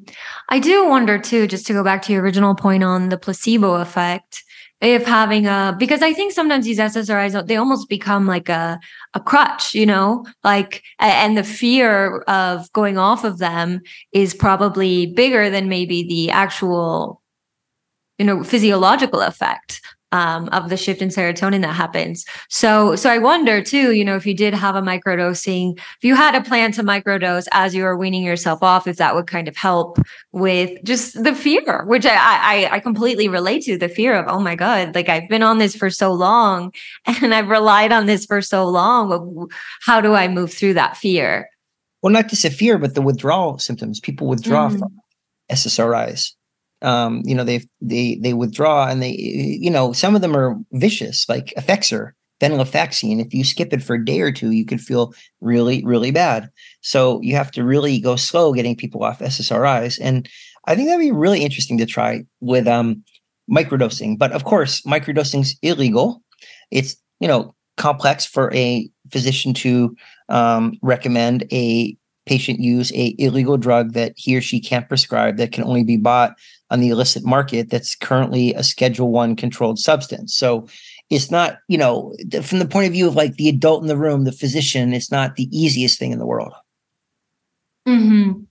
I do wonder too, just to go back to your original point on the placebo effect if having a because i think sometimes these ssris they almost become like a a crutch you know? Like and the fear of going off of them is probably bigger than maybe the actual you know physiological effect um, of the shift in serotonin that happens. So, so I wonder too, you know, if you did have a microdosing, if you had a plan to microdose as you were weaning yourself off, if that would kind of help with just the fear, which I, I, I completely relate to the fear of, oh my God, like I've been on this for so long and I've relied on this for so long. How do I move through that fear?
Well, not just a fear, but the withdrawal symptoms. People withdraw mm. from SSRIs um, you know, they they they withdraw and they, you know, some of them are vicious, like Effexor, venlafaxine. If you skip it for a day or two, you could feel really, really bad. So you have to really go slow getting people off SSRIs. And I think that'd be really interesting to try with um, microdosing. But of course, microdosing is illegal. It's you know complex for a physician to um, recommend a patient use a illegal drug that he or she can't prescribe that can only be bought on the illicit market that's currently a schedule one controlled substance so it's not you know from the point of view of like the adult in the room the physician it's not the easiest thing in the world
mm-hmm.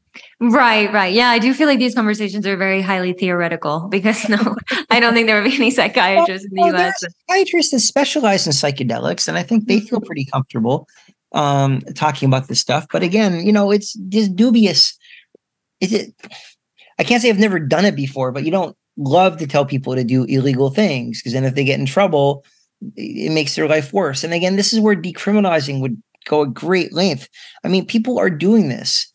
Right, right. Yeah, I do feel like these conversations are very highly theoretical because no, I don't think there would be any psychiatrists well, in the well, US.
Psychiatrists that specialize in psychedelics, and I think they feel mm-hmm. pretty comfortable um, talking about this stuff. But again, you know, it's just dubious. Is it? I can't say I've never done it before, but you don't love to tell people to do illegal things because then if they get in trouble, it makes their life worse. And again, this is where decriminalizing would go a great length. I mean, people are doing this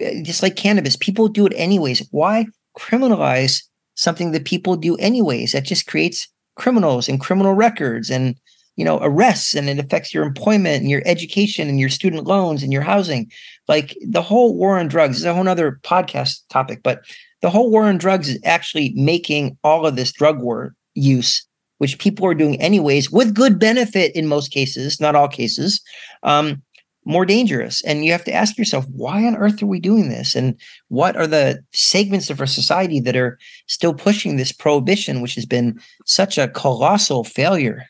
eh, just like cannabis. People do it anyways. Why criminalize something that people do anyways? That just creates criminals and criminal records and you know arrests and it affects your employment and your education and your student loans and your housing like the whole war on drugs is a whole other podcast topic but the whole war on drugs is actually making all of this drug war use which people are doing anyways with good benefit in most cases not all cases um, more dangerous and you have to ask yourself why on earth are we doing this and what are the segments of our society that are still pushing this prohibition which has been such a colossal failure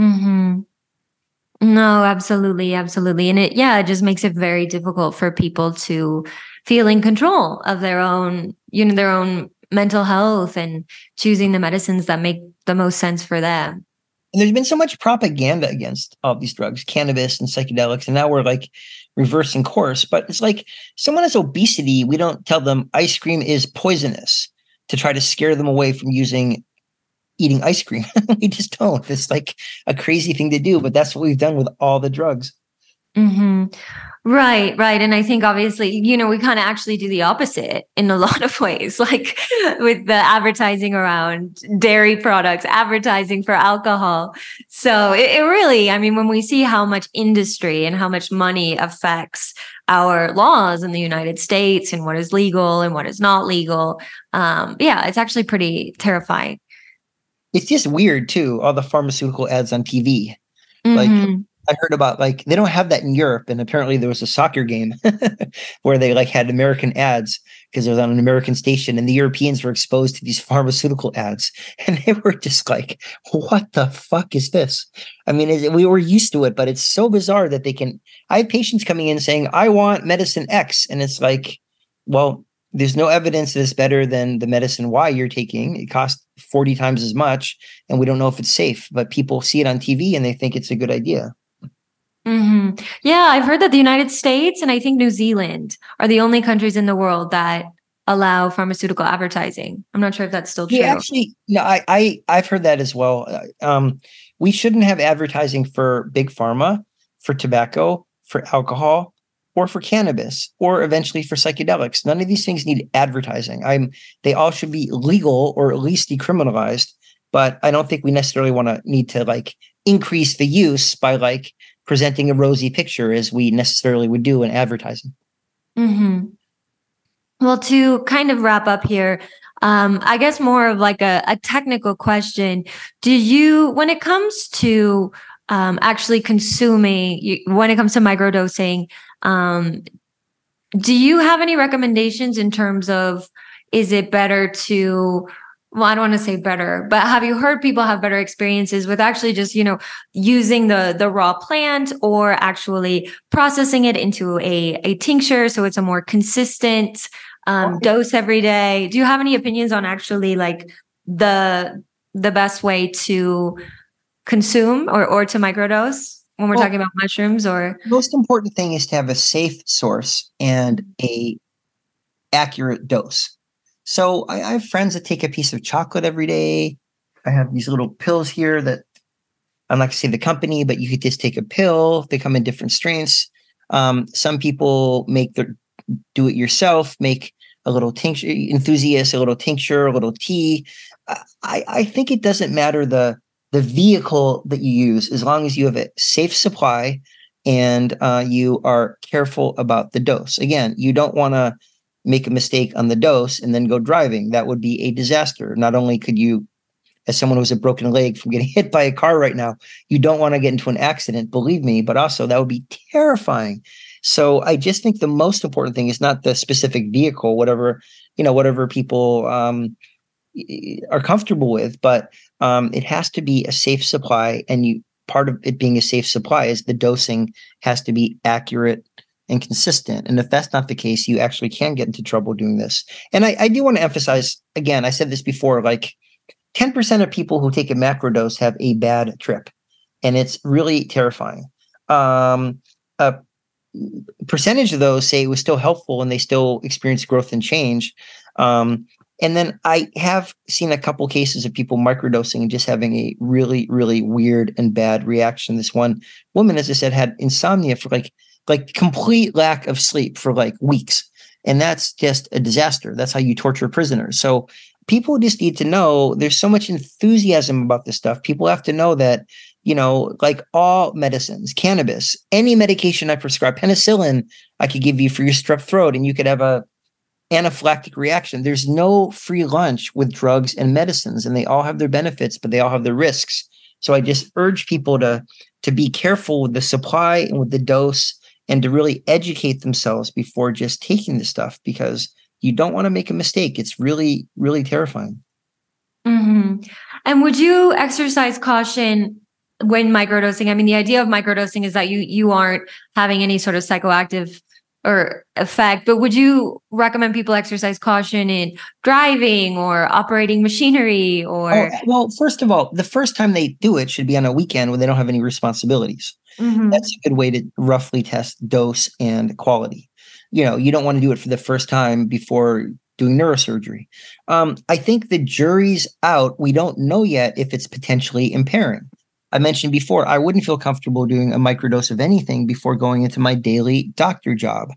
Mm-hmm. No, absolutely, absolutely. And it, yeah, it just makes it very difficult for people to feel in control of their own, you know, their own mental health and choosing the medicines that make the most sense for them.
And there's been so much propaganda against all these drugs, cannabis and psychedelics, and now we're like reversing course. But it's like someone has obesity, we don't tell them ice cream is poisonous to try to scare them away from using eating ice cream. we just don't. It's like a crazy thing to do, but that's what we've done with all the drugs.
Mm-hmm. Right, right. And I think obviously, you know, we kind of actually do the opposite in a lot of ways, like with the advertising around dairy products, advertising for alcohol. So it, it, really, I mean, when we see how much industry and how much money affects our laws in the United States and what is legal and what is not legal, um, yeah, it's actually pretty terrifying
it's just weird too. All the pharmaceutical ads on TV. Mm-hmm. Like I heard about like they don't have that in Europe, and apparently there was a soccer game where they like had American ads because it was on an American station, and the Europeans were exposed to these pharmaceutical ads, and they were just like, "What the fuck is this?" I mean, it, we were used to it, but it's so bizarre that they can. I have patients coming in saying, "I want medicine X," and it's like, well, there's no evidence that it's better than the medicine Y you're taking. It costs 40 times as much, and we don't know if it's safe, but people see it on TV and they think it's a good idea.
Mm-hmm. Yeah, I've heard that the United States and I think New Zealand are the only countries in the world that allow pharmaceutical advertising. I'm not sure if that's still true.
Yeah, actually, no, I, I I've heard that as well. Um, we shouldn't have advertising for big pharma, for tobacco, for alcohol, or for cannabis or eventually for psychedelics. None of these things need advertising. I'm they all should be legal or at least decriminalized but I don't think we necessarily want to need to like increase the use by like presenting a rosy picture as we necessarily would do in advertising.
Mm-hmm. Well, to kind of wrap up here, um, I guess more of like a, a technical question. Do you, when it comes to um, actually consuming, you, when it comes to microdosing, um, do you have any recommendations in terms of is it better to well, I don't want to say better, but have you heard people have better experiences with actually just, you know, using the the raw plant or actually processing it into a, a tincture so it's a more consistent um, dose every day? Do you have any opinions on actually like the the best way to consume or or to microdose when we're well, talking about mushrooms or?
most important thing is to have a safe source and a accurate dose so I, I have friends that take a piece of chocolate every day. I have these little pills here that I'm not going to say the company, but you could just take a pill. They come in different strengths. Um, some people make their do it yourself, make a little tincture, enthusiast, a little tincture, a little tea. I, I think it doesn't matter the the vehicle that you use as long as you have a safe supply and uh, you are careful about the dose. Again, you don't want to make a mistake on the dose and then go driving. That would be a disaster. Not only could you, as someone who has a broken leg from getting hit by a car right now, you don't want to get into an accident, believe me, but also that would be terrifying. So I just think the most important thing is not the specific vehicle, whatever, you know, whatever people um, are comfortable with, but um, it has to be a safe supply. And you part of it being a safe supply is the dosing has to be accurate and consistent. And if that's not the case, you actually can get into trouble doing this. And I, I do want to emphasize again, I said this before, like 10% of people who take a macro dose have a bad trip. And it's really terrifying. Um, a percentage of those say it was still helpful and they still experience growth and change. Um, and then I have seen a couple cases of people microdosing and just having a really, really weird and bad reaction. This one woman, as I said, had insomnia for like like complete lack of sleep for like weeks. And that's just a disaster. That's how you torture prisoners. So people just need to know there's so much enthusiasm about this stuff. People have to know that, you know, like all medicines, cannabis, any medication I prescribe, penicillin, I could give you for your strep throat and you could have a anaphylactic reaction. There's no free lunch with drugs and medicines, and they all have their benefits, but they all have their risks. So I just urge people to to be careful with the supply and with the dose and to really educate themselves before just taking the stuff because you don't want to make a mistake. It's really, really terrifying.
Mm-hmm. And would you exercise caution when microdosing? I mean, the idea of microdosing is that you you aren't having any sort of psychoactive or effect, but would you recommend people exercise caution in driving or operating machinery or
oh, well, first of all, the first time they do it should be on a weekend when they don't have any responsibilities. Mm-hmm. That's a good way to roughly test dose and quality. You know, you don't want to do it for the first time before doing neurosurgery. Um, I think the jury's out. We don't know yet if it's potentially impairing. I mentioned before, I wouldn't feel comfortable doing a microdose of anything before going into my daily doctor job.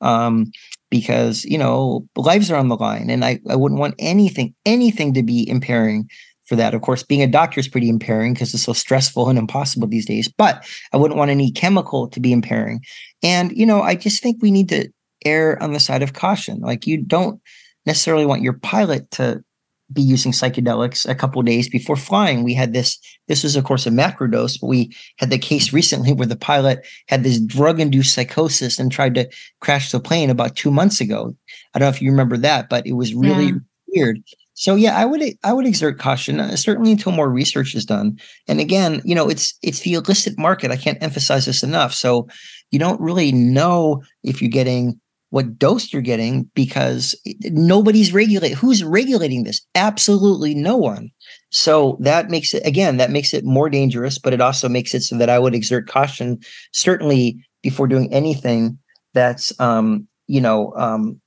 Um, because you know lives are on the line and I, I wouldn't want anything anything to be impairing for that. Of course, being a doctor is pretty impairing because it's so stressful and impossible these days, but I wouldn't want any chemical to be impairing. And, you know, I just think we need to err on the side of caution. Like you don't necessarily want your pilot to be using psychedelics a couple days before flying. We had this, this was of course a macro dose, but we had the case recently where the pilot had this drug induced psychosis and tried to crash the plane about two months ago. I don't know if you remember that, but it was really yeah. weird. So yeah, I would I would exert caution uh, certainly until more research is done. And again, you know, it's it's the illicit market. I can't emphasize this enough. So you don't really know if you're getting what dose you're getting because nobody's regulate who's regulating this absolutely no one so that makes it again that makes it more dangerous but it also makes it so that i would exert caution certainly before doing anything that's um you know um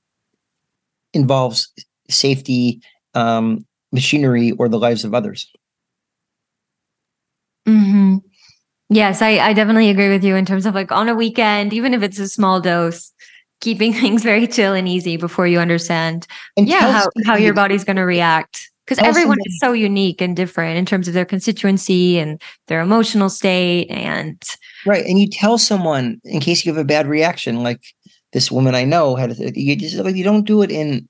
involves safety um, machinery or the lives of others.
Mm-hmm. Yes, I, I definitely agree with you in terms of like on a weekend, even if it's a small dose, keeping things very chill and easy before you understand, and yeah, how, how your body's going to react. because everyone is so unique and different in terms of their constituency and their emotional state and
right and you tell someone in case you have a bad reaction like this woman i know had you just like you don't do it in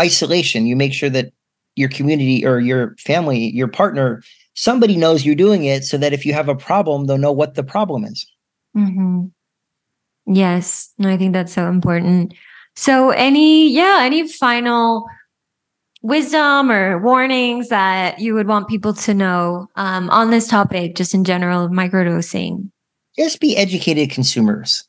isolation you make sure that your community or your family your partner somebody knows you're doing it so that if you have a problem they'll know what the problem is
mm-hmm. Yes i think that's so important so any yeah any final wisdom or warnings that you would want people to know um, on this topic, just in general of microdosing?
Just be educated consumers.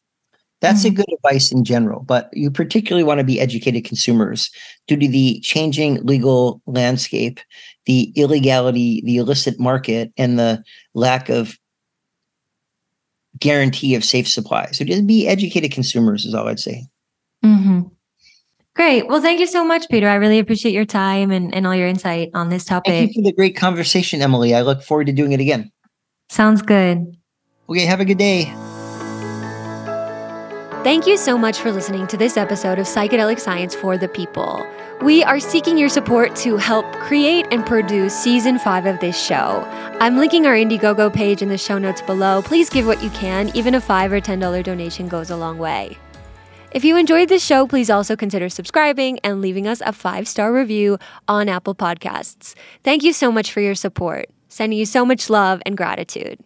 That's mm-hmm. a good advice in general, but you particularly want to be educated consumers due to the changing legal landscape, the illegality, the illicit market, and the lack of guarantee of safe supply. So just be educated consumers is all I'd say.
Mm-hmm. Great. Well, thank you so much, Peter. I really appreciate your time and, and all your insight on this topic.
Thank you for the great conversation, Emily. I look forward to doing it again.
Sounds good.
Okay, have a good day.
Thank you so much for listening to this episode of Psychedelic Science for the People. We are seeking your support to help create and produce season five of this show. I'm linking our Indiegogo page in the show notes below. Please give what you can, even a 5 or $10 donation goes a long way. If you enjoyed this show, please also consider subscribing and leaving us a five star review on Apple Podcasts. Thank you so much for your support. Sending you so much love and gratitude.